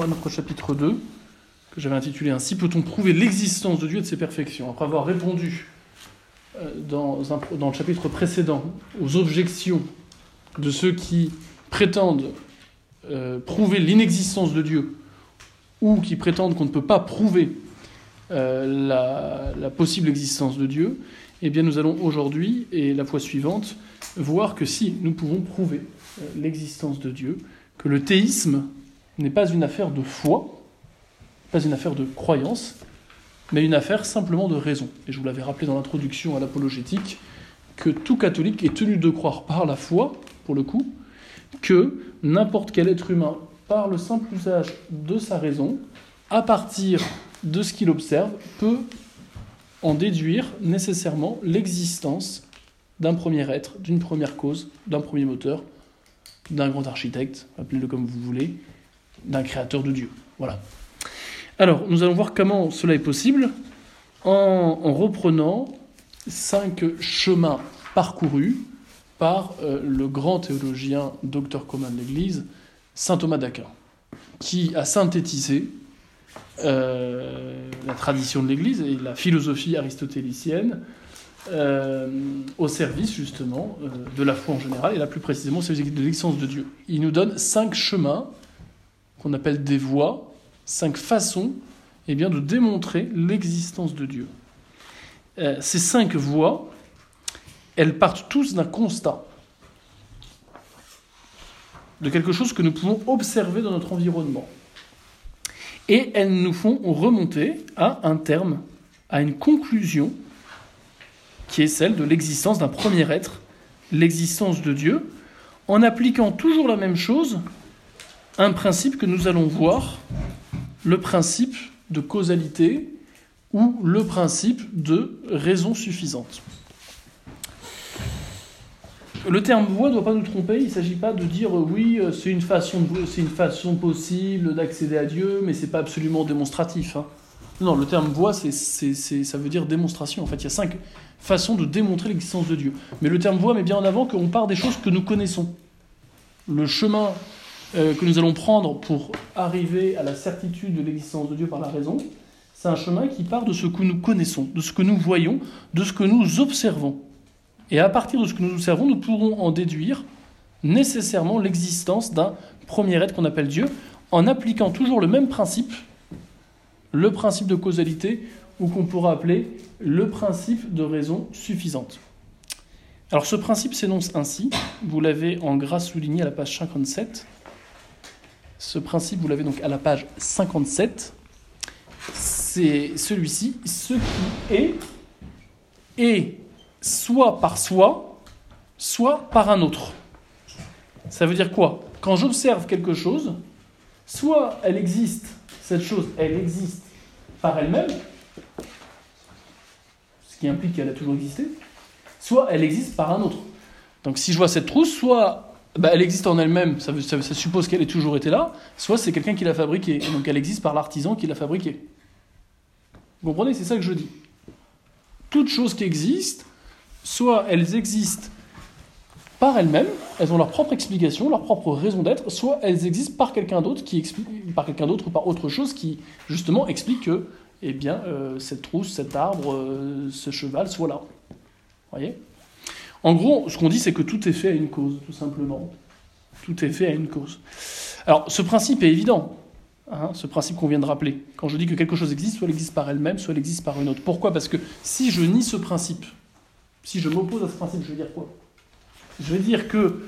à notre chapitre 2, que j'avais intitulé Ainsi peut-on prouver l'existence de Dieu et de ses perfections? Après avoir répondu euh, dans, dans le chapitre précédent aux objections de ceux qui prétendent euh, prouver l'inexistence de Dieu ou qui prétendent qu'on ne peut pas prouver euh, la, possible existence de Dieu, eh bien nous allons aujourd'hui et la fois suivante voir que si nous pouvons prouver l'existence de Dieu, que le théisme n'est pas une affaire de foi, pas une affaire de croyance, mais une affaire simplement de raison. Et je vous l'avais rappelé dans l'introduction à l'apologétique, que tout catholique est tenu de croire par la foi, pour le coup, que n'importe quel être humain, par le simple usage de sa raison, à partir de ce qu'il observe, peut en déduire nécessairement l'existence d'un premier être, d'une première cause, d'un premier moteur, d'un grand architecte, appelez-le comme vous voulez, d'un créateur de Dieu. Voilà. Alors, nous allons voir comment cela est possible en, reprenant cinq chemins parcourus par euh, le grand théologien, docteur commun de l'Église, saint Thomas d'Aquin, qui a synthétisé euh, la tradition de l'Église et la philosophie aristotélicienne euh, au service justement de la foi en général et là plus précisément de l'existence de Dieu. Il nous donne cinq chemins qu'on appelle des voies, cinq façons eh bien, de démontrer l'existence de Dieu. Euh, ces cinq voies, elles partent tous d'un constat, de quelque chose que nous pouvons observer dans notre environnement. Et elles nous font remonter à un terme, à une conclusion, qui est celle de l'existence d'un premier être, l'existence de Dieu, en appliquant toujours la même chose un principe que nous allons voir, le principe de causalité ou le principe de raison suffisante. Le terme voie ne doit pas nous tromper, il ne s'agit pas de dire oui, c'est une, façon une façon possible d'accéder à Dieu, mais ce n'est pas absolument démonstratif. Hein. Non, le terme voie, c'est, ça veut dire démonstration. En fait, il y a cinq façons de démontrer l'existence de Dieu. Mais le terme voie met bien en avant qu'on part des choses que nous connaissons. Le chemin euh, que nous allons prendre pour arriver à la certitude de l'existence de Dieu par la raison, c'est un chemin qui part de ce que nous connaissons, de ce que nous voyons, de ce que nous observons. Et à partir de ce que nous observons, nous pourrons en déduire nécessairement l'existence d'un premier être qu'on appelle Dieu, en appliquant toujours le même principe, le principe de causalité, ou qu'on pourra appeler le principe de raison suffisante. Alors ce principe s'énonce ainsi, vous l'avez en gras souligné à la page 57, ce principe, vous l'avez donc à la page 57. C'est celui-ci. Ce qui est est soit par soi, soit par un autre. Ça veut dire quoi? Quand j'observe quelque chose, soit elle existe, cette chose, elle existe par elle-même, ce qui implique qu'elle a toujours existé, soit elle existe par un autre. Donc si je vois cette trousse, soit bah, elle existe en elle-même, ça, suppose qu'elle ait toujours été là, soit c'est quelqu'un qui l'a fabriquée, donc elle existe par l'artisan qui l'a fabriquée. Vous comprenez? C'est ça que je dis. Toutes choses qui existent, soit elles existent par elles-mêmes, elles ont leur propre explication, leur propre raison d'être, soit elles existent par quelqu'un d'autre qui explique, par quelqu'un d'autre ou par autre chose qui justement explique que, eh bien, euh, cette trousse, cet arbre, euh, ce cheval soit là. Voyez? En gros, ce qu'on dit, c'est que tout est fait à une cause, tout simplement. Tout est fait à une cause. Alors, ce principe est évident, hein, ce principe qu'on vient de rappeler. Quand je dis que quelque chose existe, soit elle existe par elle-même, soit elle existe par une autre. Pourquoi? Parce que si je nie ce principe, si je m'oppose à ce principe, je vais dire quoi? Je vais dire que,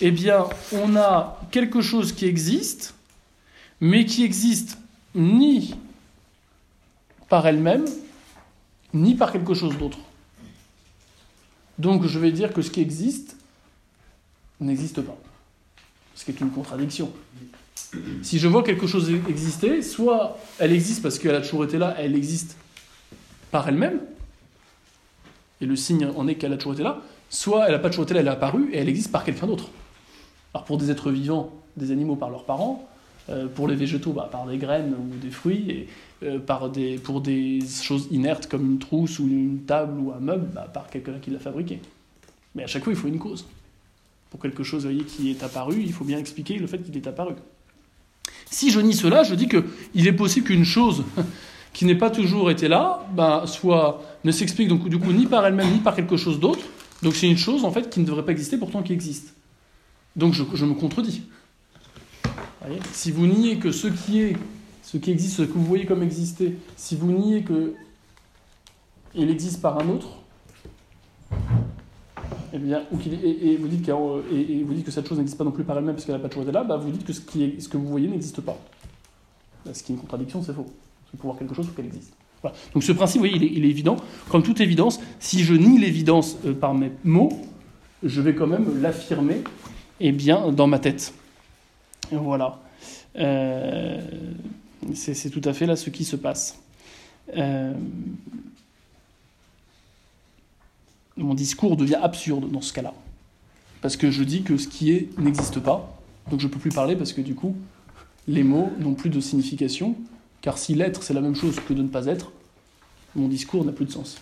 eh bien, on a quelque chose qui existe, mais qui existe ni par elle-même, ni par quelque chose d'autre. Donc je vais dire que ce qui existe n'existe pas. Ce qui est une contradiction. Si je vois quelque chose exister, soit elle existe parce qu'elle a toujours été là, elle existe par elle-même, et le signe en est qu'elle a toujours été là, soit elle n'a pas toujours été là, elle est apparue, et elle existe par quelqu'un d'autre. Alors pour des êtres vivants, des animaux par leurs parents, euh, pour les végétaux bah, par des graines ou des fruits, et euh, par des, pour des choses inertes comme une trousse ou une table ou un meuble, bah, par quelqu'un qui l'a fabriqué. Mais à chaque fois, il faut une cause. Pour quelque chose voyez, qui est apparu, il faut bien expliquer le fait qu'il est apparu. Si je nie cela, je dis qu'il est possible qu'une chose qui n'ait pas toujours été là, ben, soit, ne s'explique donc du coup ni par elle-même ni par quelque chose d'autre. Donc c'est une chose en fait qui ne devrait pas exister pourtant qui existe. Donc je, me contredis. Si vous niez que ce qui est, ce qui existe, ce que vous voyez comme exister, si vous niez que il existe par un autre, eh bien, et, vous dites que cette chose n'existe pas non plus par elle-même parce qu'elle n'a pas toujours été là, bah vous dites que ce, qui est, ce que vous voyez n'existe pas. Bah, ce qui est une contradiction, c'est faux. Il faut voir quelque chose pour qu'elle existe. Donc ce principe, vous voyez, il est, évident. Comme toute évidence, si je nie l'évidence euh, par mes mots, je vais quand même l'affirmer eh bien, dans ma tête. Voilà. Euh, c'est tout à fait là ce qui se passe. Euh, mon discours devient absurde dans ce cas-là. Parce que je dis que ce qui est n'existe pas, donc je ne peux plus parler parce que du coup, les mots n'ont plus de signification, car si l'être c'est la même chose que de ne pas être, mon discours n'a plus de sens.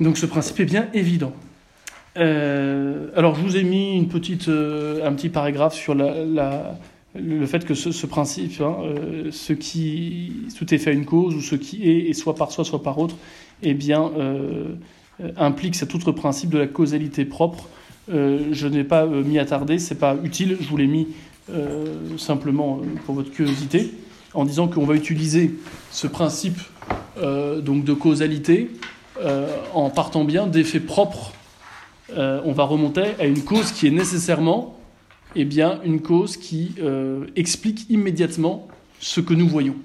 Donc ce principe est bien évident. Euh, alors je vous ai mis une petite, euh, un petit paragraphe sur la, le fait que ce, principe, hein, euh, ce qui, tout est fait à une cause, ou ce qui est, et soit par soi, soit par autre, eh bien, implique cet autre principe de la causalité propre. je n'ai pas mis à tarder, c'est pas utile, je vous l'ai mis simplement pour votre curiosité, en disant qu'on va utiliser ce principe donc de causalité en partant bien d'effets propres euh, on va remonter à une cause qui est nécessairement eh bien, une cause qui euh, explique immédiatement ce que nous voyons.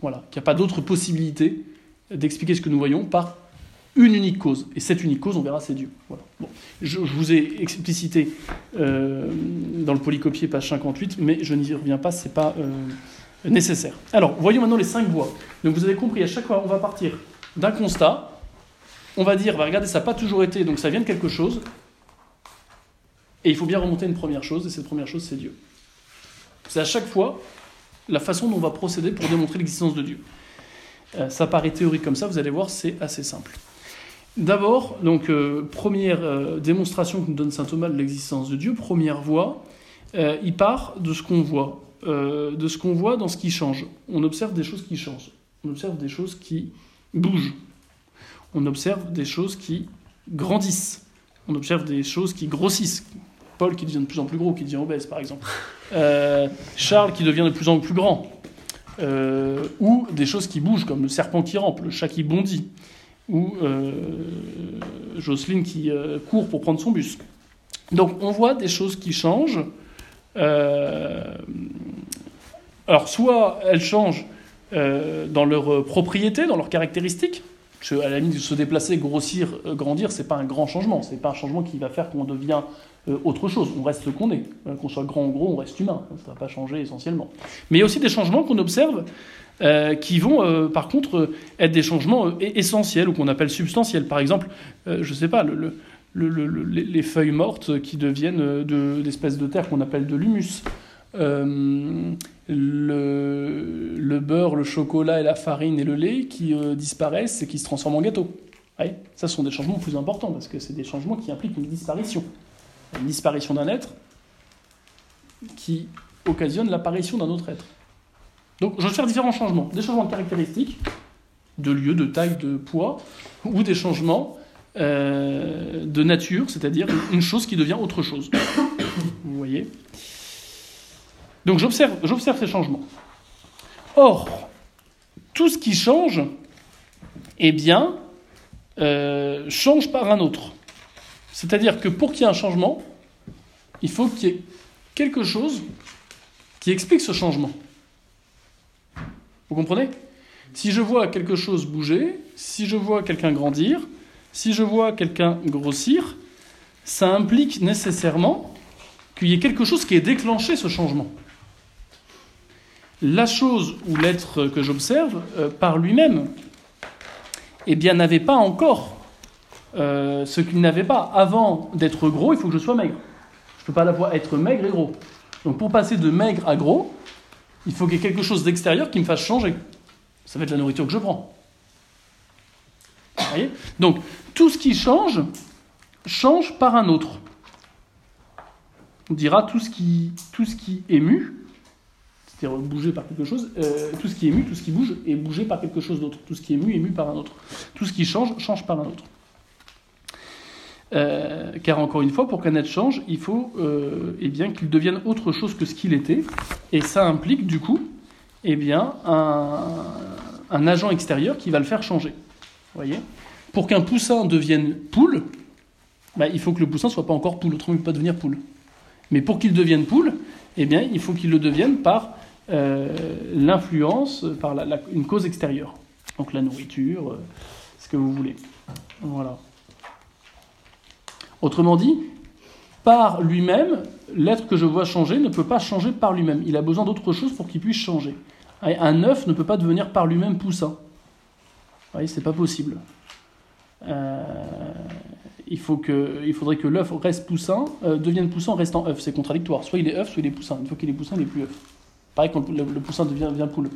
Voilà, qu'il n'y a pas d'autre possibilité d'expliquer ce que nous voyons par une unique cause. Et cette unique cause, on verra, c'est Dieu. Voilà. Je, vous ai explicité euh, dans le polycopier, page 58, mais je n'y reviens pas, ce n'est pas nécessaire. Alors, voyons maintenant les cinq voies. Donc vous avez compris, à chaque fois, on va partir d'un constat, on va dire, va regarder, ça n'a pas toujours été, donc ça vient de quelque chose. Et il faut bien remonter une première chose, et cette première chose, c'est Dieu. C'est à chaque fois la façon dont on va procéder pour démontrer l'existence de Dieu. Euh, ça paraît théorique comme ça, vous allez voir, c'est assez simple. D'abord, donc euh, première euh, démonstration que nous donne saint Thomas de l'existence de Dieu, première voie, il part de ce qu'on voit, de ce qu'on voit dans ce qui change. On observe des choses qui changent, on observe des choses qui bougent, on observe des choses qui grandissent. On observe des choses qui grossissent. Paul qui devient de plus en plus gros, qui devient obèse, par exemple. Euh, Charles qui devient de plus en plus grand. Euh, ou des choses qui bougent, comme le serpent qui rampe, le chat qui bondit, ou euh, Jocelyne qui court pour prendre son bus. Donc on voit des choses qui changent. alors soit elles changent dans leur propriété, dans leurs caractéristiques, à la limite, se déplacer, grossir, euh, grandir, c'est pas un grand changement. C'est pas un changement qui va faire qu'on devient euh, autre chose. On reste ce qu'on est. Euh, qu'on soit grand ou gros, on reste humain. Ça va pas changer essentiellement. Mais il y a aussi des changements qu'on observe qui vont, par contre, être des changements essentiels ou qu'on appelle substantiels. Par exemple, je sais pas, le, les feuilles mortes qui deviennent d'espèces de, de terre qu'on appelle de l'humus. Euh, le, beurre, le chocolat et la farine et le lait qui euh, disparaissent et qui se transforment en gâteau. Ouais, ça ce sont des changements plus importants parce que c'est des changements qui impliquent une disparition. Une disparition d'un être qui occasionne l'apparition d'un autre être. Donc je vais faire différents changements. Des changements de caractéristiques, de lieu, de taille, de poids, ou des changements euh, de nature, c'est-à-dire une chose qui devient autre chose. Vous voyez? Donc j'observe, ces changements. Or, tout ce qui change, eh bien, euh, change par un autre. C'est-à-dire que pour qu'il y ait un changement, il faut qu'il y ait quelque chose qui explique ce changement. Vous comprenez? Si je vois quelque chose bouger, si je vois quelqu'un grandir, si je vois quelqu'un grossir, ça implique nécessairement qu'il y ait quelque chose qui ait déclenché ce changement la chose ou l'être que j'observe euh, par lui-même, eh bien, n'avait pas encore euh, ce qu'il n'avait pas. Avant d'être gros, il faut que je sois maigre. Je ne peux pas la voir être maigre et gros. Donc, pour passer de maigre à gros, il faut qu'il y ait quelque chose d'extérieur qui me fasse changer. Ça va être la nourriture que je prends. Vous voyez? Donc, tout ce qui change, change par un autre. on dira tout ce qui, tout ce qui mu, c'est-à-dire bougé par quelque chose, euh, tout ce qui est mu, tout ce qui bouge est bougé par quelque chose d'autre. Tout ce qui est mu est mu par un autre. Tout ce qui change, change par un autre. Euh, car encore une fois, pour qu'un être change, il faut euh, eh bien qu'il devienne autre chose que ce qu'il était, et ça implique du coup eh bien, un, agent extérieur qui va le faire changer. voyez? Pour qu'un poussin devienne poule, bah, il faut que le poussin soit pas encore poule, autrement il ne peut pas devenir poule. Mais pour qu'il devienne poule, eh bien, il faut qu'il le devienne par euh, l'influence, par une cause extérieure. Donc la nourriture, euh, ce que vous voulez. Voilà. Autrement dit, par lui-même, l'être que je vois changer ne peut pas changer par lui-même. Il a besoin d'autre chose pour qu'il puisse changer. Un œuf ne peut pas devenir par lui-même poussin. Vous voyez, c'est pas possible. Euh, il, faut faudrait que l'œuf reste poussin, devienne poussin en restant œuf. C'est contradictoire. Soit il est œuf, soit il est poussin. Une fois qu'il est poussin, il n'est plus œuf. Quand le, poussin devient, poule.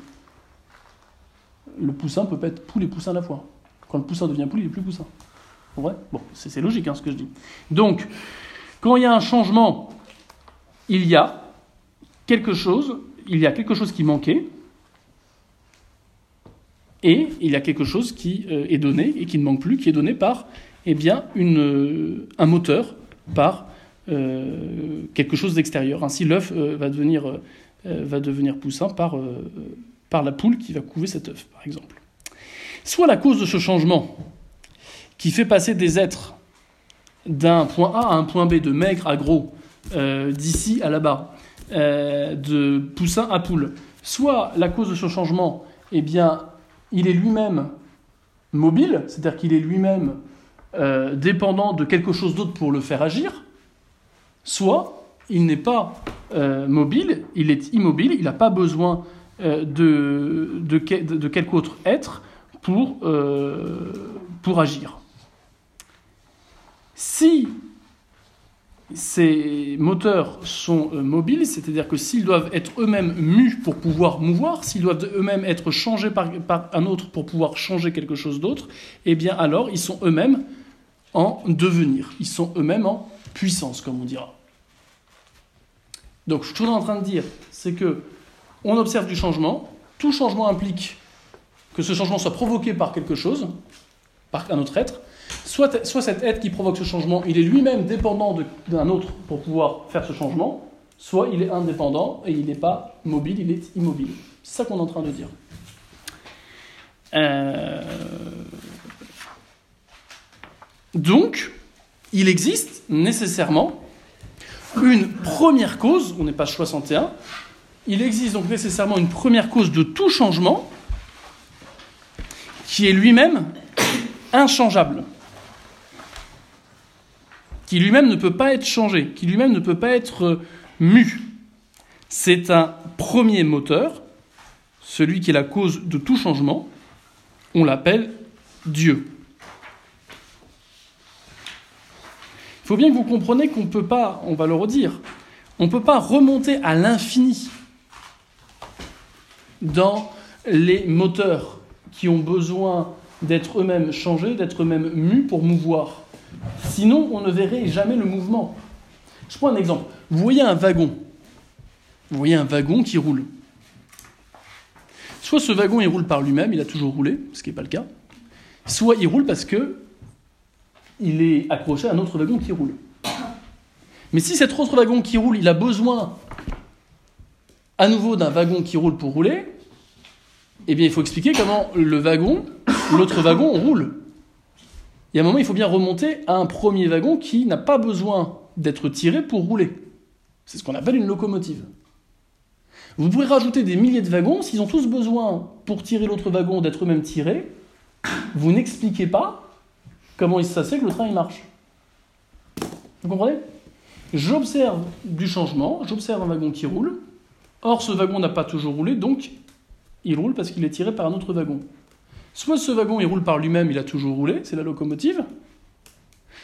Le poussin peut pas être poule et poussin à la fois. Quand le poussin devient poule, il est plus poussin. Bon, c'est logique hein, ce que je dis. Donc, quand il y a un changement, il y a quelque chose, il y a quelque chose qui manquait, et il y a quelque chose qui euh, est donné et qui ne manque plus, qui est donné par eh bien, euh, un moteur, par euh, quelque chose d'extérieur. Ainsi, l'œuf va, devenir, va devenir poussin par, par la poule qui va couver cet œuf, par exemple. Soit la cause de ce changement qui fait passer des êtres d'un point A à un point B, de maigre à gros, d'ici à là-bas, de poussin à poule, soit la cause de ce changement, eh bien, il est lui-même mobile, c'est-à-dire qu'il est lui-même euh, dépendant de quelque chose d'autre pour le faire agir, soit il n'est pas euh, mobile, il est immobile, il n'a pas besoin euh, de, quelque autre être pour, pour agir. Si ces moteurs sont euh, mobiles, c'est-à-dire que s'ils doivent être eux-mêmes mus pour pouvoir mouvoir, s'ils doivent eux-mêmes être changés par, un autre pour pouvoir changer quelque chose d'autre, eh bien alors ils sont eux-mêmes en devenir, ils sont eux-mêmes en puissance, comme on dira. Donc je suis en train de dire, c'est que on observe du changement, tout changement implique que ce changement soit provoqué par quelque chose, par un autre être, Soit, cet être qui provoque ce changement, il est lui-même dépendant d'un autre pour pouvoir faire ce changement, soit il est indépendant et il n'est pas mobile, il est immobile. C'est ça qu'on est en train de dire. Euh, donc, il existe nécessairement une première cause, on n'est pas 61, il existe donc nécessairement une première cause de tout changement qui est lui-même inchangeable qui lui-même ne peut pas être changé, qui lui-même ne peut pas être euh, mu. C'est un premier moteur, celui qui est la cause de tout changement, on l'appelle Dieu. Il faut bien que vous compreniez qu'on ne peut pas, on va le redire, on ne peut pas remonter à l'infini dans les moteurs qui ont besoin d'être eux-mêmes changés, d'être eux-mêmes mus pour mouvoir. Sinon, on ne verrait jamais le mouvement. Je prends un exemple. Vous voyez un wagon. Vous voyez un wagon qui roule. Soit ce wagon, il roule par lui-même, il a toujours roulé, ce qui n'est pas le cas. Soit il roule parce que il est accroché à un autre wagon qui roule. Mais si cet autre wagon qui roule, il a besoin à nouveau d'un wagon qui roule pour rouler, eh bien, il faut expliquer comment le wagon, l'autre wagon, roule. Et à un moment, il faut bien remonter à un premier wagon qui n'a pas besoin d'être tiré pour rouler. C'est ce qu'on appelle une locomotive. Vous pouvez rajouter des milliers de wagons, s'ils ont tous besoin, pour tirer l'autre wagon, d'être eux-mêmes tirés, vous n'expliquez pas comment il se que le train il marche. Vous comprenez? J'observe du changement, j'observe un wagon qui roule, or ce wagon n'a pas toujours roulé, donc il roule parce qu'il est tiré par un autre wagon. Soit ce wagon il roule par lui-même, il a toujours roulé, c'est la locomotive.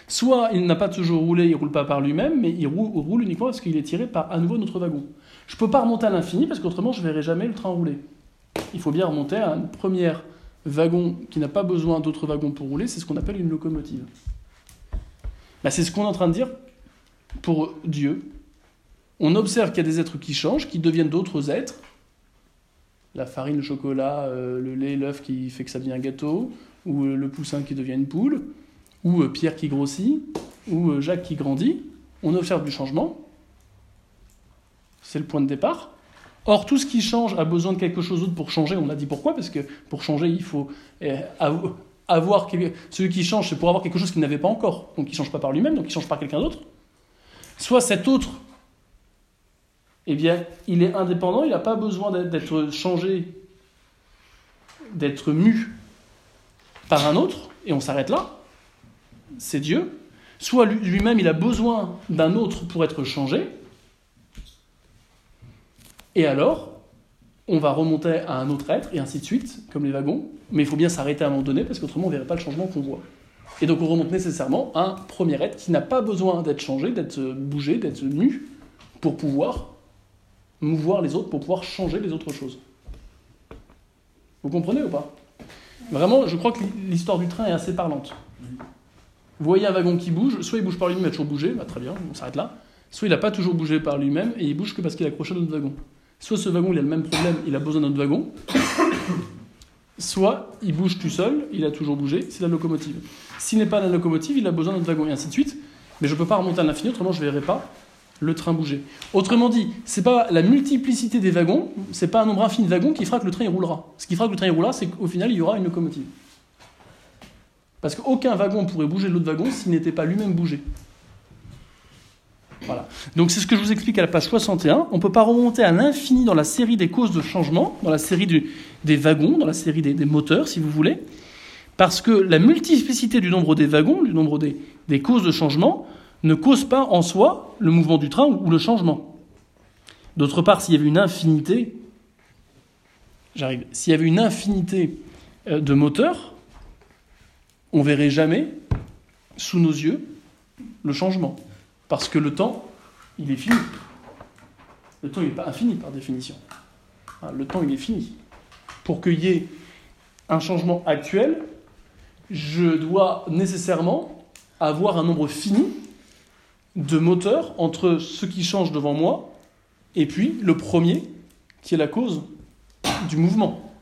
Soit il n'a pas toujours roulé, il roule pas par lui-même, mais il roule, uniquement parce qu'il est tiré par à nouveau notre wagon. Je ne peux pas remonter à l'infini parce qu'autrement je verrai jamais le train rouler. Il faut bien remonter à un premier wagon qui n'a pas besoin d'autres wagons pour rouler, c'est ce qu'on appelle une locomotive. Bah, c'est ce qu'on est en train de dire pour Dieu. on observe qu'il y a des êtres qui changent, qui deviennent d'autres êtres. La farine, le chocolat, euh, le lait, l'œuf qui fait que ça devient un gâteau, ou euh, le poussin qui devient une poule, ou euh, Pierre qui grossit, ou Jacques qui grandit. On observe du changement. C'est le point de départ. Or, tout ce qui change a besoin de quelque chose d'autre pour changer. On a dit pourquoi? Parce que pour changer, il faut eh, avoir. Celui qui change, c'est pour avoir quelque chose qu'il n'avait pas encore. Donc, il ne change pas par lui-même, donc il change par quelqu'un d'autre. Soit cet autre, eh bien, il est indépendant, il n'a pas besoin d'être changé, d'être mu par un autre, et on s'arrête là. C'est Dieu. Soit lui-même, il a besoin d'un autre pour être changé, et alors, on va remonter à un autre être, et ainsi de suite, comme les wagons. Mais il faut bien s'arrêter à un moment donné, parce qu'autrement, on ne verrait pas le changement qu'on voit. Et donc, on remonte nécessairement à un premier être qui n'a pas besoin d'être changé, d'être bougé, d'être mu, pour pouvoir mouvoir les autres, pour pouvoir changer les autres choses. Vous comprenez ou pas? Vraiment, je crois que l'histoire du train est assez parlante. Vous voyez un wagon qui bouge, soit il bouge par lui-même, il a toujours bougé, bah, très bien, on s'arrête là. Soit il n'a pas toujours bougé par lui-même et il bouge que parce qu'il est accroché à notre wagon. Soit ce wagon, il a le même problème, il a besoin d'un wagon. Soit il bouge tout seul, il a toujours bougé, c'est la locomotive. S'il n'est pas la locomotive, il a besoin d'un wagon, et ainsi de suite. Mais je ne peux pas remonter à l'infini, autrement je ne verrai pas le train bouger. Autrement dit, c'est pas la multiplicité des wagons, c'est pas un nombre infini de wagons qui fera que le train roulera. Ce qui fera que le train roulera, c'est qu'au final, il y aura une locomotive. Parce qu'aucun wagon pourrait bouger l'autre wagon s'il n'était pas lui-même bougé. Donc c'est ce que je vous explique à la page 61. On ne peut pas remonter à l'infini dans la série des causes de changement, dans la série des wagons, dans la série des, moteurs, si vous voulez, parce que la multiplicité du nombre des wagons, du nombre des, causes de changement, ne cause pas en soi le mouvement du train ou le changement. D'autre part, s'il y avait une infinité, j'arrive, s'il y avait une infinité euh, de moteurs, on verrait jamais sous nos yeux le changement. Parce que le temps, il est fini. Le temps, n'est pas infini par définition. Hein, le temps, il est fini. Pour qu'il y ait un changement actuel, je dois nécessairement avoir un nombre fini de moteurs entre ce qui change devant moi et puis le premier qui est la cause du mouvement.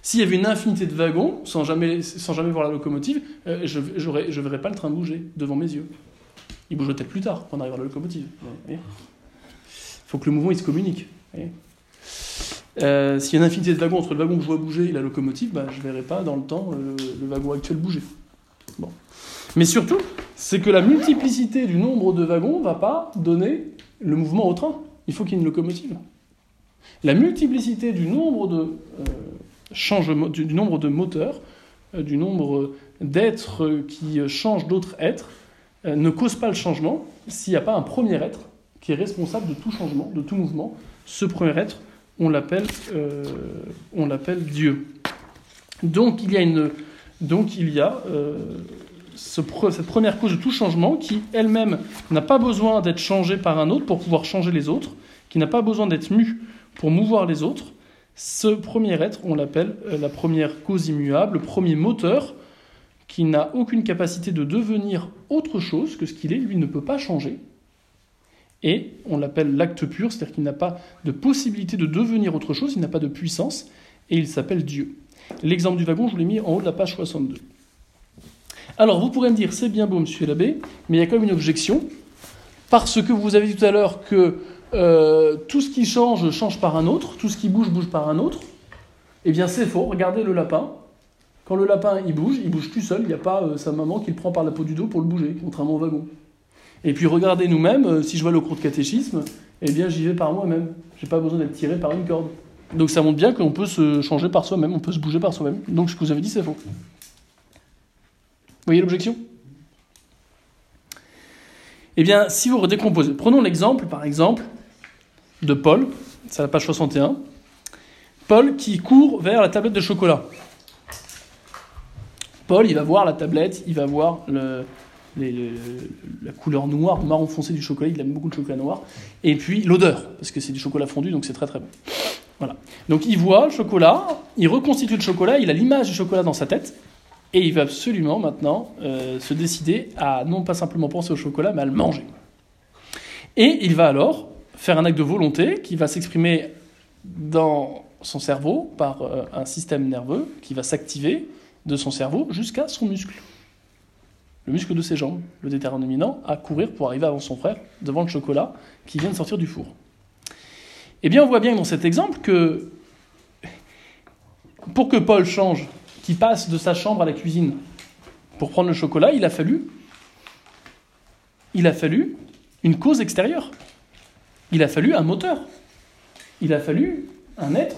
S'il y avait une infinité de wagons, sans jamais, sans jamais voir la locomotive, euh, je ne verrais pas le train bouger devant mes yeux. Il bouge peut-être plus tard, quand on arrive à la locomotive. Il faut que le mouvement il se communique. Euh, s'il y a une infinité de wagons entre le wagon que je vois bouger et la locomotive, bah, je ne verrai pas dans le temps euh, le wagon actuel bouger. Bon. Mais surtout, c'est que la multiplicité du nombre de wagons ne va pas donner le mouvement au train. Il faut qu'il y ait une locomotive. La multiplicité du nombre de, euh, du, nombre de moteurs, du nombre d'êtres qui changent d'autres êtres, ne cause pas le changement s'il n'y a pas un premier être qui est responsable de tout changement, de tout mouvement. Ce premier être, on l'appelle, euh, Dieu. Donc il y a une, donc il y a euh, cette première cause de tout changement qui elle-même n'a pas besoin d'être changée par un autre pour pouvoir changer les autres, qui n'a pas besoin d'être mue pour mouvoir les autres. Ce premier être, on l'appelle la première cause immuable, le premier moteur qui n'a aucune capacité de devenir autre chose que ce qu'il est, lui ne peut pas changer. Et on l'appelle l'acte pur, c'est-à-dire qu'il n'a pas de possibilité de devenir autre chose, il n'a pas de puissance, et il s'appelle Dieu. L'exemple du wagon, je vous l'ai mis en haut de la page 62. Alors, vous pourrez me dire, c'est bien beau, monsieur l'abbé, mais il y a quand même une objection, parce que vous avez dit tout à l'heure que euh, tout ce qui change change par un autre, tout ce qui bouge bouge par un autre. Eh bien, c'est faux. Regardez le lapin. Le lapin il bouge, il bouge tout seul, il n'y a pas euh, sa maman qui le prend par la peau du dos pour le bouger, contrairement au wagon. Et puis regardez nous-mêmes, euh, si je vois le cours de catéchisme, eh bien j'y vais par moi-même. J'ai pas besoin d'être tiré par une corde. Donc ça montre bien qu'on peut se changer par soi-même, on peut se bouger par soi-même. Donc ce que vous avez dit, c'est faux. Vous voyez l'objection? Eh bien, si vous redécomposez, prenons l'exemple, par exemple, de Paul, c'est la page 61. Paul qui court vers la tablette de chocolat. Il va voir la tablette, il va voir la couleur noire, marron foncé du chocolat, il aime beaucoup le chocolat noir, et puis l'odeur, parce que c'est du chocolat fondu, donc c'est très très bon. Voilà. Donc il voit le chocolat, il reconstitue le chocolat, il a l'image du chocolat dans sa tête, et il va absolument maintenant euh, se décider à non pas simplement penser au chocolat, mais à le manger. Et il va alors faire un acte de volonté qui va s'exprimer dans son cerveau par euh, un système nerveux qui va s'activer de son cerveau jusqu'à son muscle. Le muscle de ses jambes, le déterminant à courir pour arriver avant son frère, devant le chocolat qui vient de sortir du four. Eh bien, on voit bien dans cet exemple que pour que Paul change, qu'il passe de sa chambre à la cuisine pour prendre le chocolat, il a fallu, il a fallu une cause extérieure. Il a fallu un moteur. Il a fallu un être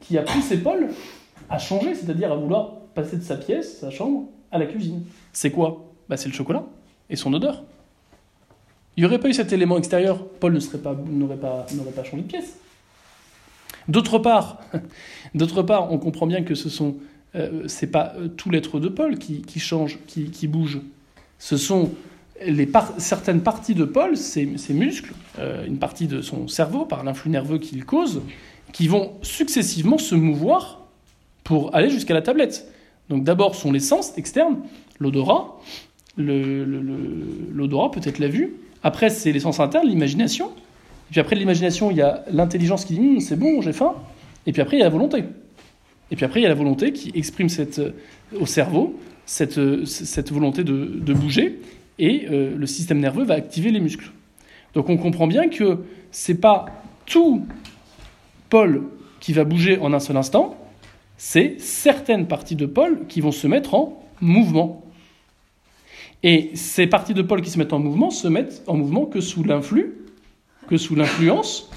qui a poussé Paul à changer, c'est-à-dire à vouloir passer de sa pièce, sa chambre, à la cuisine. C'est quoi? Bah, C'est le chocolat et son odeur. Il n'y aurait pas eu cet élément extérieur, Paul n'aurait pas, pas, pas changé de pièce. D'autre part, d'autre part, on comprend bien que ce sont, euh, c'est pas euh, tout l'être de Paul qui, change, qui, bouge. Ce sont les certaines parties de Paul, ses, muscles, euh, une partie de son cerveau par l'influx nerveux qu'il cause, qui vont successivement se mouvoir pour aller jusqu'à la tablette. Donc d'abord sont les sens externes, l'odorat, l'odorat peut-être la vue. Après c'est les sens internes, l'imagination. Et puis après l'imagination, il y a l'intelligence qui dit hum, c'est bon, j'ai faim. Et puis après il y a la volonté. Et puis après il y a la volonté qui exprime cette, au cerveau cette, cette volonté de, de bouger. Et euh, le système nerveux va activer les muscles. Donc on comprend bien que c'est pas tout Paul qui va bouger en un seul instant, c'est certaines parties de Paul qui vont se mettre en mouvement. Et ces parties de Paul qui se mettent en mouvement se mettent en mouvement que sous l'influence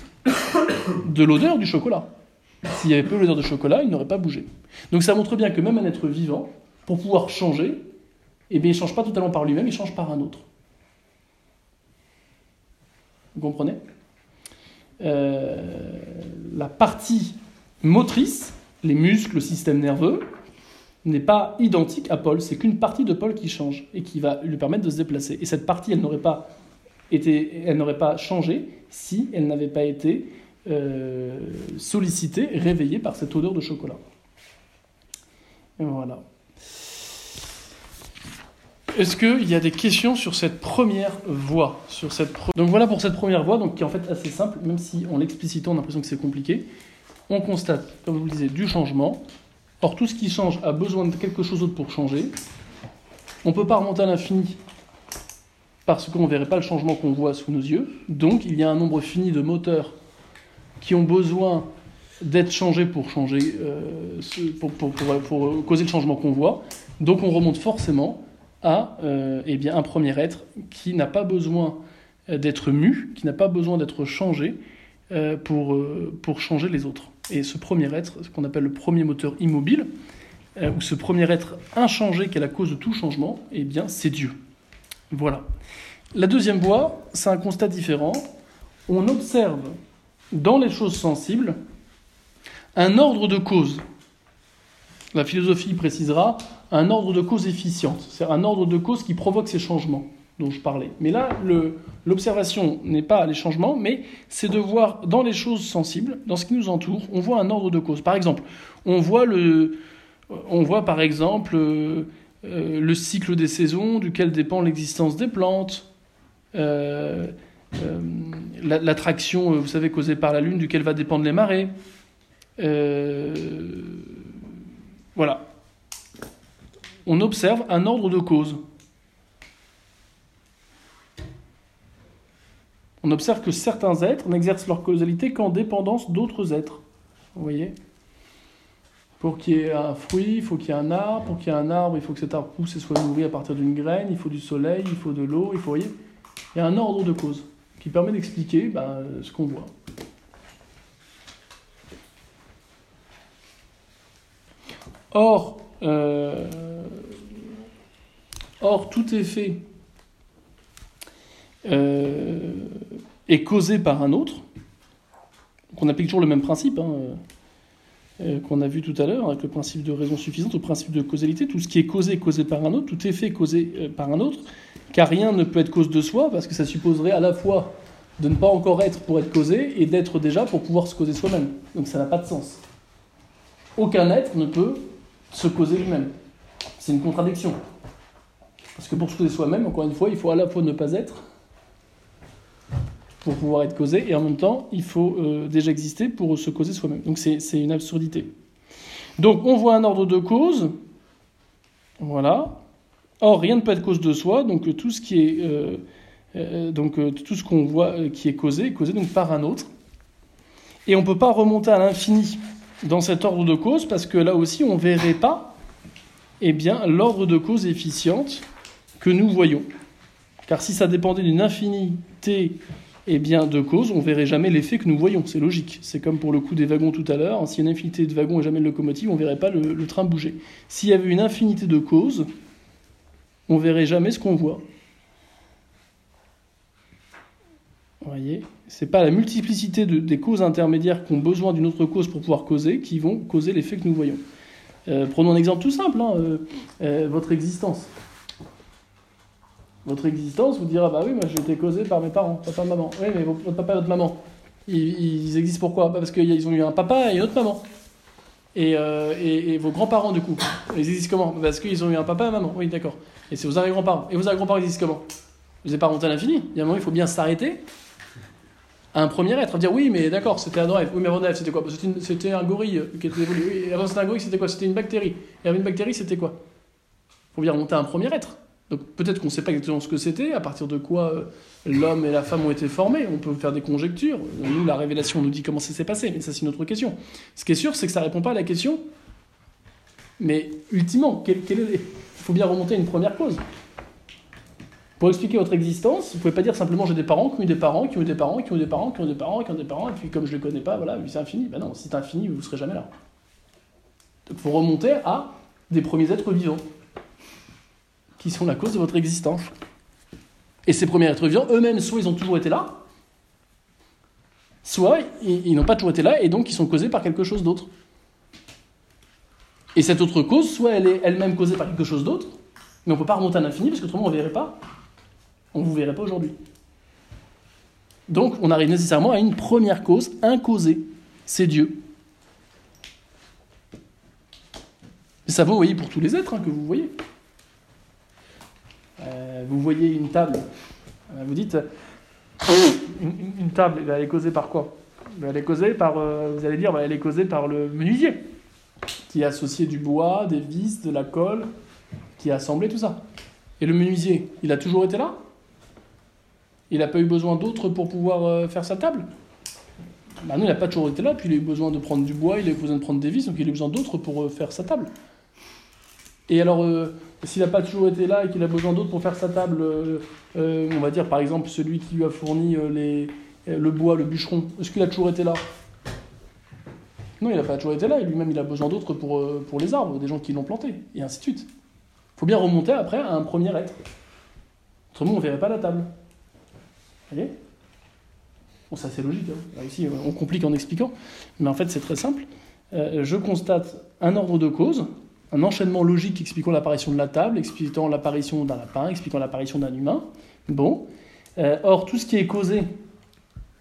de l'odeur du chocolat. S'il n'y avait pas l'odeur de chocolat, il n'aurait pas bougé. Donc ça montre bien que même un être vivant, pour pouvoir changer, eh il ne change pas totalement par lui-même, il change par un autre. Vous comprenez? Euh, La partie motrice les muscles, le système nerveux, n'est pas identique à Paul. C'est qu'une partie de Paul qui change et qui va lui permettre de se déplacer. Et cette partie, elle n'aurait pas, été, elle n'aurait pas changé si elle n'avait pas été euh, sollicitée, réveillée par cette odeur de chocolat. voilà. Est-ce qu'il y a des questions sur cette première voie sur cette Donc voilà pour cette première voie, donc qui est en fait assez simple, même si en l'explicitant on a l'impression que c'est compliqué on constate, comme vous le disiez, du changement. Or, tout ce qui change a besoin de quelque chose d'autre pour changer. On ne peut pas remonter à l'infini parce qu'on ne verrait pas le changement qu'on voit sous nos yeux. Donc, il y a un nombre fini de moteurs qui ont besoin d'être changés pour, changer, euh, pour, causer le changement qu'on voit. Donc, on remonte forcément à euh, eh bien, un premier être qui n'a pas besoin d'être mu, qui n'a pas besoin d'être changé euh, pour changer les autres. Et ce premier être, ce qu'on appelle le premier moteur immobile, euh, ou ce premier être inchangé qui est la cause de tout changement, eh bien, c'est Dieu. Voilà. La deuxième voie, c'est un constat différent. On observe dans les choses sensibles un ordre de cause. La philosophie précisera un ordre de cause efficiente, c'est un ordre de cause qui provoque ces changements dont je parlais. Mais là, l'observation n'est pas les changements, mais c'est de voir dans les choses sensibles, dans ce qui nous entoure, on voit un ordre de cause. Par exemple, on voit, le, on voit par exemple euh, euh, le cycle des saisons, duquel dépend l'existence des plantes, euh, l'attraction, vous savez, causée par la Lune, duquel va dépendre les marées. voilà. On observe un ordre de cause. On observe que certains êtres n'exercent leur causalité qu'en dépendance d'autres êtres. Vous voyez? Pour qu'il y ait un fruit, il faut qu'il y ait un arbre. Pour qu'il y ait un arbre, il faut que cet arbre pousse et soit nourri à partir d'une graine. Il faut du soleil, il faut de l'eau. Il faut, voyez? Il y a un ordre de cause qui permet d'expliquer ben, ce qu'on voit. Or, euh, or, tout est fait euh, est causé par un autre, qu'on applique toujours le même principe, hein, euh, qu'on a vu tout à l'heure, avec le principe de raison suffisante, le principe de causalité, tout ce qui est causé est causé par un autre, tout effet causé euh, par un autre, car rien ne peut être cause de soi, parce que ça supposerait à la fois de ne pas encore être pour être causé et d'être déjà pour pouvoir se causer soi-même. Donc ça n'a pas de sens. Aucun être ne peut se causer lui-même. C'est une contradiction. Parce que pour se causer soi-même, encore une fois, il faut à la fois ne pas être pour pouvoir être causé, et en même temps, il faut euh, déjà exister pour se causer soi-même. Donc c'est une absurdité. Donc on voit un ordre de cause, voilà. Or, rien ne peut être cause de soi, donc tout ce qui est... Euh, euh, donc tout ce qu'on voit qui est causé est causé par un autre. Et on ne peut pas remonter à l'infini dans cet ordre de cause parce que là aussi on ne verrait pas eh bien, l'ordre de cause efficiente que nous voyons. Car si ça dépendait d'une infinité eh bien, de causes, on ne verrait jamais l'effet que nous voyons. C'est logique. C'est comme pour le coup des wagons tout à l'heure. S'il y a une infinité de wagons et jamais de locomotive, on ne verrait pas le, train bouger. S'il y avait une infinité de causes, on ne verrait jamais ce qu'on voit. Vous voyez? C'est pas la multiplicité des causes intermédiaires qui ont besoin d'une autre cause pour pouvoir causer qui vont causer l'effet que nous voyons. Euh, prenons un exemple tout simple, hein, euh, euh, votre existence. Votre existence vous dira, bah oui, moi j'ai été causé par mes parents, papa, maman. Oui, mais votre papa et votre maman, ils, existent pourquoi? Parce qu'ils ont eu un papa et une autre maman. Et, et, vos grands-parents, du coup, ils existent comment? Parce qu'ils ont eu un papa et une maman. Oui, d'accord. Et c'est vos arrière-grands-parents. Et vos arrière-grands-parents existent comment? Vous n'êtes pas remonté à l'infini. Il y a un moment, il faut bien s'arrêter un premier être, dire oui, mais d'accord, c'était un rêve. Oui, mais avant rêve, c'était quoi? Bah, C'était un gorille qui était évolué. Oui, avant c'était un gorille, c'était quoi? C'était une bactérie. Et avant une bactérie, c'était quoi? Il faut bien remonter à un premier être. Donc peut-être qu'on ne sait pas exactement ce que c'était, à partir de quoi euh, l'homme et la femme ont été formés. On peut faire des conjectures. Nous, la révélation nous dit comment ça s'est passé, mais ça c'est une autre question. Ce qui est sûr, c'est que ça ne répond pas à la question. Mais ultimement, il faut bien remonter à une première cause. Pour expliquer votre existence, vous ne pouvez pas dire simplement j'ai des parents qui ont eu des parents, qui ont eu des parents, qui ont eu des parents, qui ont eu des parents, qui ont des parents, et puis comme je ne les connais pas, voilà, c'est infini. Ben non, si c'est infini, vous ne serez jamais là. Donc il faut remonter à des premiers êtres vivants, qui sont la cause de votre existence. Et ces premiers êtres vivants, eux-mêmes, soit ils ont toujours été là, soit ils, n'ont pas toujours été là, et donc ils sont causés par quelque chose d'autre. Et cette autre cause, soit elle est elle-même causée par quelque chose d'autre, mais on ne peut pas remonter à l'infini, parce qu'autrement on ne verrait pas on ne vous verrait pas aujourd'hui. Donc on arrive nécessairement à une première cause, incausée, c'est Dieu. Et ça vaut, vous voyez, pour tous les êtres hein, que vous voyez. Euh, vous voyez une table, euh, vous dites, une, table, elle est causée par quoi? Elle est causée par, euh, vous allez dire, elle est causée par le menuisier, qui a associé du bois, des vis, de la colle, qui a assemblé tout ça. Et le menuisier, il a toujours été là? Il n'a pas eu besoin d'autres pour pouvoir euh, faire sa table? Bah non, il n'a pas toujours été là, puis il a eu besoin de prendre du bois, il a eu besoin de prendre des vis, donc il a eu besoin d'autres pour euh, faire sa table. Et alors, euh, s'il n'a pas toujours été là et qu'il a besoin d'autres pour faire sa table, on va dire par exemple celui qui lui a fourni les, le bois, le bûcheron, est-ce qu'il a toujours été là? Non, il n'a pas toujours été là, et lui-même il a besoin d'autres pour, les arbres, des gens qui l'ont planté, et ainsi de suite. Il faut bien remonter après à un premier être. Autrement, on ne verrait pas la table. Vous voyez? Bon, ça c'est logique. Hein. ici, on complique en expliquant. Mais en fait, c'est très simple. Euh, je constate un ordre de cause, un enchaînement logique expliquant l'apparition de la table, expliquant l'apparition d'un lapin, expliquant l'apparition d'un humain. Bon. Euh, or, tout ce qui est causé,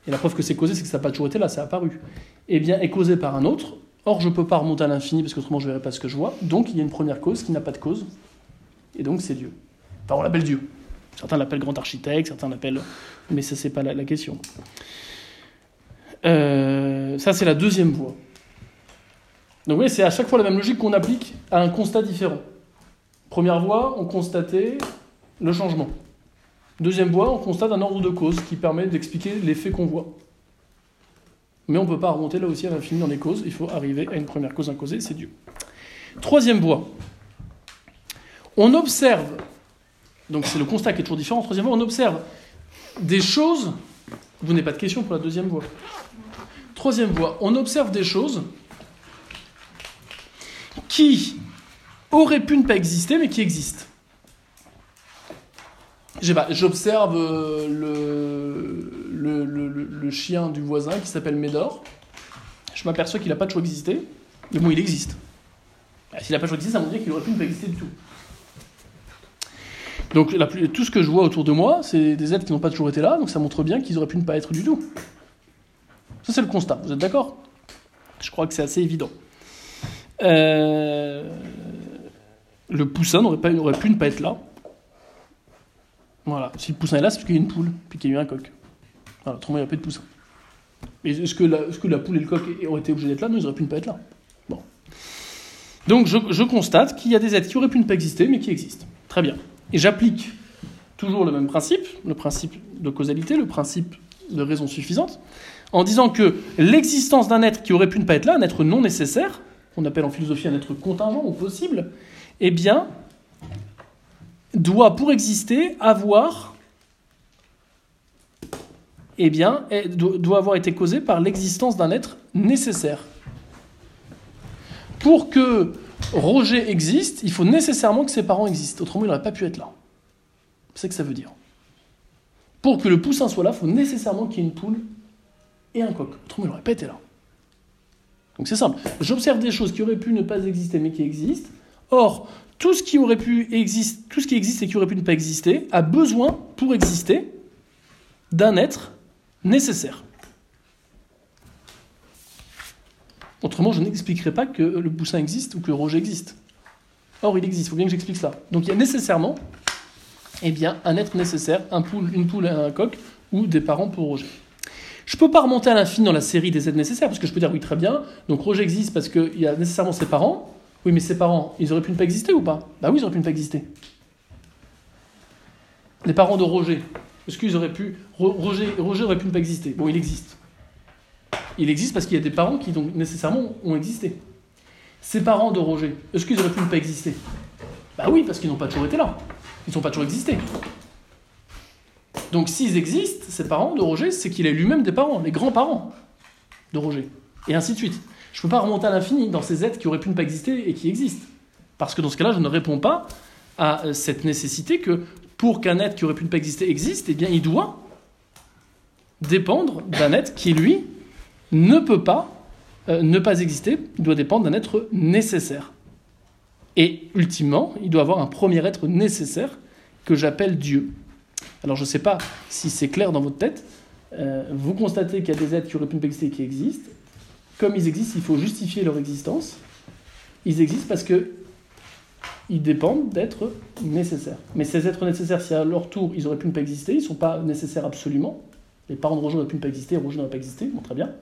et la preuve que c'est causé, c'est que ça n'a pas toujours été là, c'est apparu, eh bien, est causé par un autre. Or, je ne peux pas remonter à l'infini parce qu'autrement je ne verrai pas ce que je vois. Donc, il y a une première cause qui n'a pas de cause. Et donc, c'est Dieu. Enfin, on l'appelle Dieu. Certains l'appellent grand architecte, certains l'appellent. Mais ça, c'est pas la, question. Euh, ça, c'est la deuxième voie. Donc, oui, c'est à chaque fois la même logique qu'on applique à un constat différent. Première voie, on constatait le changement. Deuxième voie, on constate un ordre de cause qui permet d'expliquer l'effet qu'on voit. Mais on ne peut pas remonter là aussi à l'infini dans les causes, il faut arriver à une première cause incausée, c'est Dieu. Troisième voie, on observe donc c'est le constat qui est toujours différent. Troisièmement, on observe des choses. Vous n'avez pas de question pour la deuxième voie. Troisième voie, on observe des choses qui auraient pu ne pas exister, mais qui existent. J'observe euh, le, le, chien du voisin qui s'appelle Médor. Je m'aperçois qu'il n'a pas toujours existé, mais bon, il existe. S'il n'a pas toujours existé, ça veut dire qu'il aurait pu ne pas exister du tout. Donc tout ce que je vois autour de moi, c'est des êtres qui n'ont pas toujours été là, donc ça montre bien qu'ils auraient pu ne pas être du tout. Ça c'est le constat, vous êtes d'accord? Je crois que c'est assez évident. Euh, le poussin n'aurait pas, aurait pu ne pas être là. Voilà, si le poussin est là, c'est parce qu'il y a une poule, puis qu'il y a eu un coq. Voilà, autrement, il n'y a pas de poussin. Et est-ce que, la, que la poule et le coq auraient été obligés d'être là? Non, ils auraient pu ne pas être là. Bon. Donc je, je constate qu'il y a des êtres qui auraient pu ne pas exister, mais qui existent. Très bien. Et j'applique toujours le même principe, le principe de causalité, le principe de raison suffisante, en disant que l'existence d'un être qui aurait pu ne pas être là, un être non nécessaire, qu'on appelle en philosophie un être contingent ou possible, eh bien, doit, pour exister, avoir, eh bien, eh, do- doit avoir été causé par l'existence d'un être nécessaire. Pour que Roger existe, il faut nécessairement que ses parents existent. Autrement, il n'aurait pas pu être là. C'est ce que ça veut dire. Pour que le poussin soit là, il faut nécessairement qu'il y ait une poule et un coq. Autrement, il n'aurait pas été là. Donc c'est simple. J'observe des choses qui auraient pu ne pas exister mais qui existent. Or, tout ce qui aurait pu exister, tout ce qui existe et qui aurait pu ne pas exister, a besoin, pour exister, d'un être nécessaire. Autrement, je n'expliquerai pas que le poussin existe ou que Roger existe. Or, il existe, il faut bien que j'explique ça. Donc il y a nécessairement eh bien, un être nécessaire, un poule, une poule et un coq, ou des parents pour Roger. Je ne peux pas remonter à l'infini dans la série des êtres nécessaires, parce que je peux dire oui, très bien, donc Roger existe parce qu'il y a nécessairement ses parents. Oui, mais ses parents, ils auraient pu ne pas exister ou pas? Bah oui, ils auraient pu ne pas exister. Les parents de Roger, est-ce qu'ils auraient pu. Ro- Roger, Roger aurait pu ne pas exister? Bon, il existe. Il existe parce qu'il y a des parents qui donc nécessairement ont existé. Ses parents de Roger, est-ce qu'ils auraient pu ne pas exister? Bah oui, parce qu'ils n'ont pas toujours été là. Ils n'ont pas toujours existé. Donc s'ils existent, ces parents de Roger, c'est qu'il a lui-même des parents, les grands-parents de Roger. Et ainsi de suite. Je ne peux pas remonter à l'infini dans ces êtres qui auraient pu ne pas exister et qui existent. Parce que dans ce cas-là, je ne réponds pas à euh, cette nécessité que pour qu'un être qui aurait pu ne pas exister existe, eh bien, il doit dépendre d'un être qui, lui, ne peut pas euh, ne pas exister. Il doit dépendre d'un être nécessaire. Et ultimement, il doit avoir un premier être nécessaire que j'appelle Dieu. Alors je ne sais pas si c'est clair dans votre tête. Euh, vous constatez qu'il y a des êtres qui auraient pu ne pas exister qui existent. Comme ils existent, il faut justifier leur existence. Ils existent parce que ils dépendent d'êtres nécessaires. Mais ces êtres nécessaires, si à leur tour ils auraient pu ne pas exister, ils ne sont pas nécessaires absolument. Les parents de Roger auraient pu ne pas exister, Roger n'aurait pas existé, bon très bien.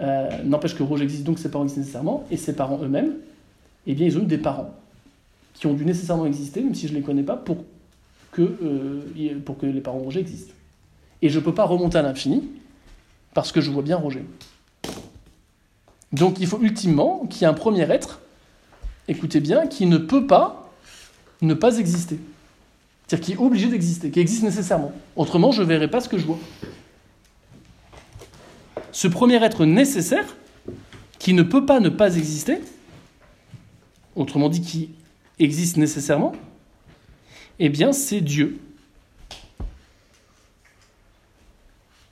Euh, N'empêche que Roger existe donc ses parents existent nécessairement, et ses parents eux-mêmes, eh bien ils ont eu des parents qui ont dû nécessairement exister, même si je ne les connais pas, pour que, euh, pour que les parents de Roger existent. Et je ne peux pas remonter à l'infini, parce que je vois bien Roger. Donc il faut ultimement qu'il y ait un premier être, écoutez bien, qui ne peut pas ne pas exister. C'est-à-dire qui est obligé d'exister, qui existe nécessairement. Autrement, je ne verrai pas ce que je vois. Ce premier être nécessaire, qui ne peut pas ne pas exister, autrement dit qui existe nécessairement, eh bien c'est Dieu.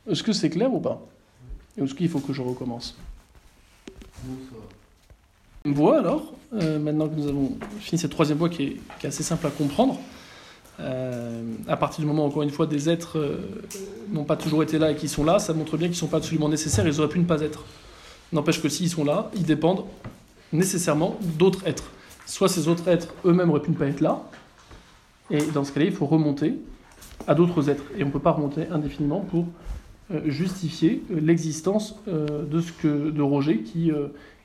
Est-ce que c'est clair ou pas? Est-ce qu'il faut que je recommence? Voie alors, euh, maintenant que nous avons fini cette troisième voie qui est, assez simple à comprendre, euh, à partir du moment, encore une fois, des êtres euh, n'ont pas toujours été là et qui sont là, ça montre bien qu'ils ne sont pas absolument nécessaires, ils auraient pu ne pas être. N'empêche que s'ils sont là, ils dépendent nécessairement d'autres êtres. Soit ces autres êtres eux-mêmes auraient pu ne pas être là, et dans ce cas-là, il faut remonter à d'autres êtres. Et on ne peut pas remonter indéfiniment pour euh, justifier euh, l'existence euh, de, ce que, de Roger qui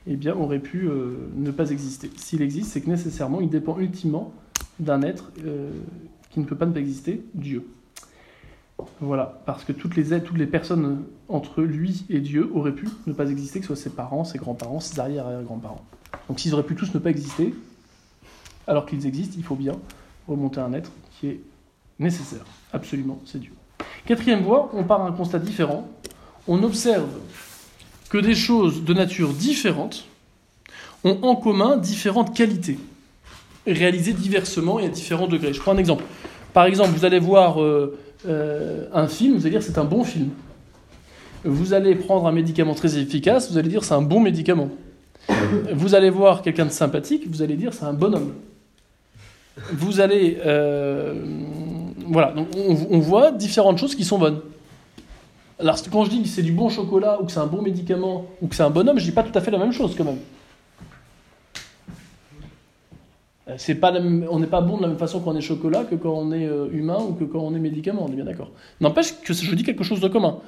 eh bien, aurait pu ne pas exister. S'il existe, c'est que nécessairement, il dépend ultimement d'un être qui ne peut pas ne pas exister, Dieu. Voilà, parce que toutes les toutes les personnes entre lui et Dieu auraient pu ne pas exister, que ce soit ses parents, ses grands-parents, ses arrière-arrière-grands-parents. Donc s'ils auraient pu tous ne pas exister, alors qu'ils existent, il faut bien remonter un être qui est nécessaire. Absolument, c'est Dieu. Quatrième voie, on part à un constat différent. On observe que des choses de nature différente ont en commun différentes qualités, réalisées diversement et à différents degrés. Je prends un exemple. Par exemple, vous allez voir euh, euh, un film, vous allez dire c'est un bon film. Vous allez prendre un médicament très efficace, vous allez dire c'est un bon médicament. Vous allez voir quelqu'un de sympathique, vous allez dire c'est un bonhomme. Vous allez... euh, voilà, donc on, voit différentes choses qui sont bonnes. Alors quand je dis que c'est du bon chocolat ou que c'est un bon médicament ou que c'est un bonhomme, je dis pas tout à fait la même chose quand même. Euh, pas on n'est pas bon de la même façon quand on est chocolat que quand on est euh, humain ou que quand on est médicament, on est bien d'accord. N'empêche que je dis quelque chose de commun.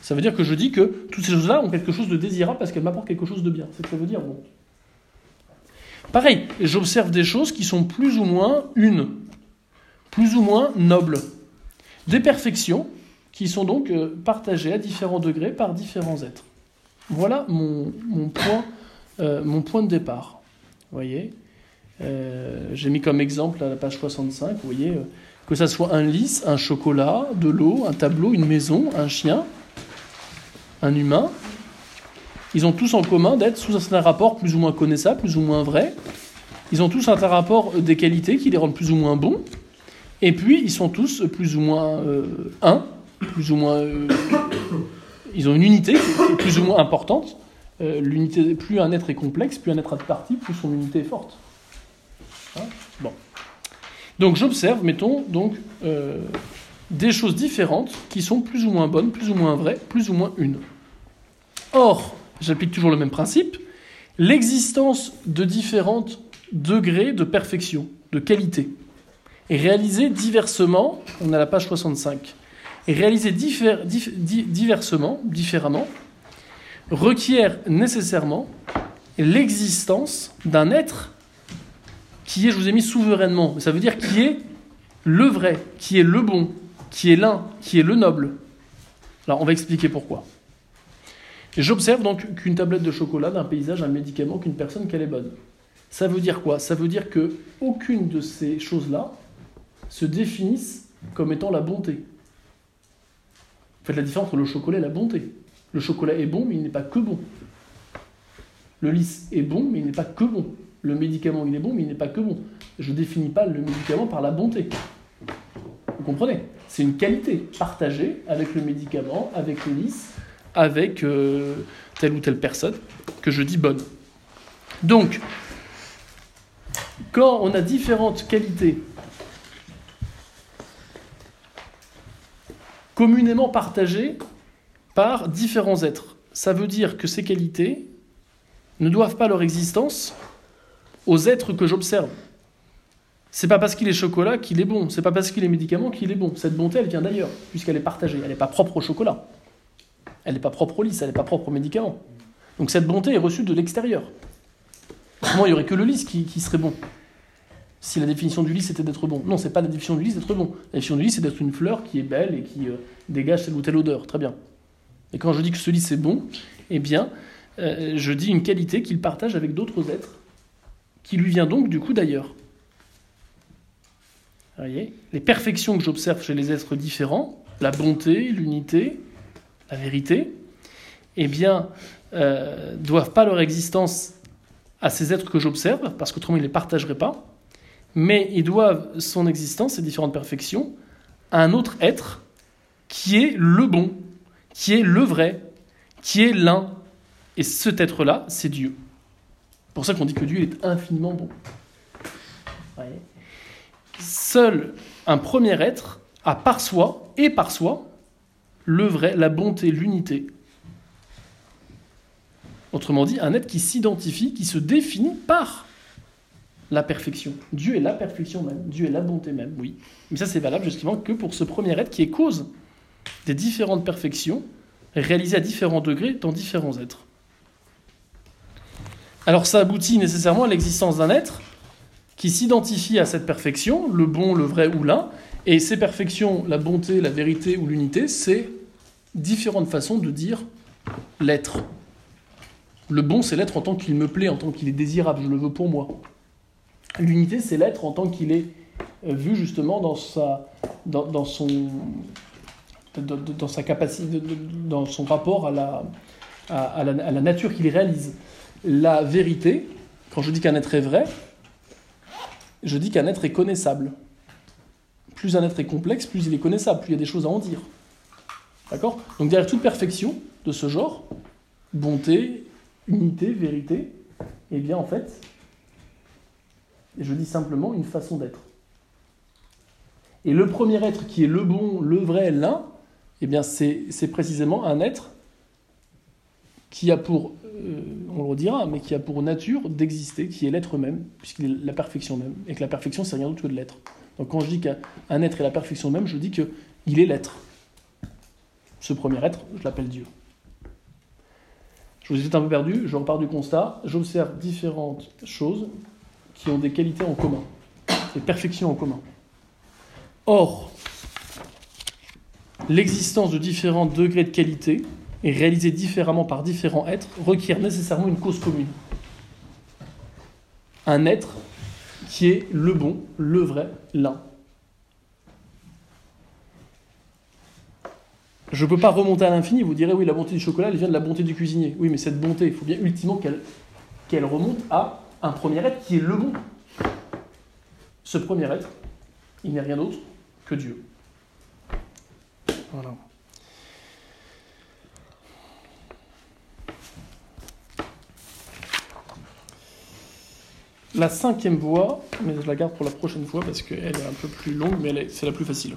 Ça veut dire que je dis que toutes ces choses-là ont quelque chose de désirable parce qu'elles m'apportent quelque chose de bien. C'est ce que ça veut dire. Bon. Pareil, j'observe des choses qui sont plus ou moins une, plus ou moins nobles. Des perfections qui sont donc euh, partagées à différents degrés par différents êtres. Voilà mon, point, euh, point de départ. Vous voyez euh, J'ai mis comme exemple à la page 65, vous voyez, que ça soit un lys, un chocolat, de l'eau, un tableau, une maison, un chien, un humain, ils ont tous en commun d'être sous un rapport plus ou moins connaissable, plus ou moins vrai. Ils ont tous un rapport des qualités qui les rendent plus ou moins bons. Et puis, ils sont tous plus ou moins euh, un, plus ou moins. Euh, ils ont une unité plus ou moins importante. Euh, l'unité, plus un être est complexe, plus un être est parti, plus son unité est forte. Hein? Bon. Donc j'observe, mettons, donc, des choses différentes qui sont plus ou moins bonnes, plus ou moins vraies, plus ou moins une. Or, j'applique toujours le même principe, l'existence de différents degrés de perfection, de qualité, est réalisée diversement, on a la page 65, est réalisée diversement, différemment, requiert nécessairement l'existence d'un être qui est, je vous ai mis souverainement, ça veut dire qui est le vrai, qui est le bon, qui est l'un, qui est le noble. Alors on va expliquer pourquoi. J'observe donc qu'une tablette de chocolat d'un paysage, un médicament, qu'une personne, qu'elle est bonne. Ça veut dire quoi? Ça veut dire que aucune de ces choses-là se définissent comme étant la bonté. Faites la différence entre le chocolat et la bonté. Le chocolat est bon, mais il n'est pas que bon. Le lys est bon, mais il n'est pas que bon. Le médicament, il est bon, mais il n'est pas que bon. Je ne définis pas le médicament par la bonté. Vous comprenez? C'est une qualité partagée avec le médicament, avec le lys, avec euh, telle ou telle personne que je dis bonne. Donc, quand on a différentes qualités communément partagées par différents êtres, ça veut dire que ces qualités ne doivent pas leur existence aux êtres que j'observe. C'est pas parce qu'il est chocolat qu'il est bon, c'est pas parce qu'il est médicament qu'il est bon. Cette bonté, elle vient d'ailleurs, puisqu'elle est partagée, elle n'est pas propre au chocolat. Elle n'est pas propre au lys, elle n'est pas propre au médicament. Donc cette bonté est reçue de l'extérieur. Comment il n'y aurait que le lys qui, serait bon Si la définition du lys c'était d'être bon. Non, c'est pas la définition du lys d'être bon. La définition du lys c'est d'être une fleur qui est belle et qui euh, dégage telle ou telle odeur. Très bien. Et quand je dis que ce lys est bon, eh bien, euh, je dis une qualité qu'il partage avec d'autres êtres, qui lui vient donc du coup d'ailleurs. Voyez? Les perfections que j'observe chez les êtres différents, la bonté, l'unité, la vérité, eh bien, euh, doivent pas leur existence à ces êtres que j'observe, parce qu'autrement ils ne les partageraient pas, mais ils doivent son existence, ces différentes perfections, à un autre être qui est le bon, qui est le vrai, qui est l'un. Et cet être-là, c'est Dieu. C'est pour ça qu'on dit que Dieu est infiniment bon. Seul un premier être a par soi et par soi le vrai, la bonté, l'unité. Autrement dit, un être qui s'identifie, qui se définit par la perfection. Dieu est la perfection même, Dieu est la bonté même, oui. Mais ça, c'est valable justement que pour ce premier être qui est cause des différentes perfections réalisées à différents degrés dans différents êtres. Alors ça aboutit nécessairement à l'existence d'un être qui s'identifie à cette perfection, le bon, le vrai ou l'un, et ces perfections, la bonté, la vérité ou l'unité, c'est différentes façons de dire l'être. Le bon, c'est l'être en tant qu'il me plaît, en tant qu'il est désirable, je le veux pour moi. L'unité, c'est l'être en tant qu'il est euh, vu justement dans sa, dans, son, dans, sa capacité, dans son rapport à la, à, la, à la nature qu'il réalise. La vérité, quand je dis qu'un être est vrai, je dis qu'un être est connaissable plus un être est complexe, plus il est connaissable, plus il y a des choses à en dire. D'accord? Donc derrière toute perfection de ce genre, bonté, unité, vérité, eh bien en fait, je dis simplement une façon d'être. Et le premier être qui est le bon, le vrai, l'un, eh bien c'est précisément un être qui a pour, euh, on le redira, mais qui a pour nature d'exister, qui est l'être même, puisqu'il est la perfection même, et que la perfection c'est rien d'autre que de l'être. Donc quand je dis qu'un être est la perfection même, je dis qu'il est l'être. Ce premier être, je l'appelle Dieu. Je vous ai un peu perdu, je repars du constat. J'observe différentes choses qui ont des qualités en commun, des perfections en commun. Or, l'existence de différents degrés de qualité et réalisée différemment par différents êtres requiert nécessairement une cause commune. Un être qui est le bon, le vrai, l'un. Je ne peux pas remonter à l'infini, vous direz oui, la bonté du chocolat, elle vient de la bonté du cuisinier. Oui, mais cette bonté, il faut bien ultimement qu'elle remonte à un premier être qui est le bon. Ce premier être, il n'est rien d'autre que Dieu. Voilà. La cinquième voie, mais je la garde pour la prochaine fois parce qu'elle est un peu plus longue, mais c'est la plus facile.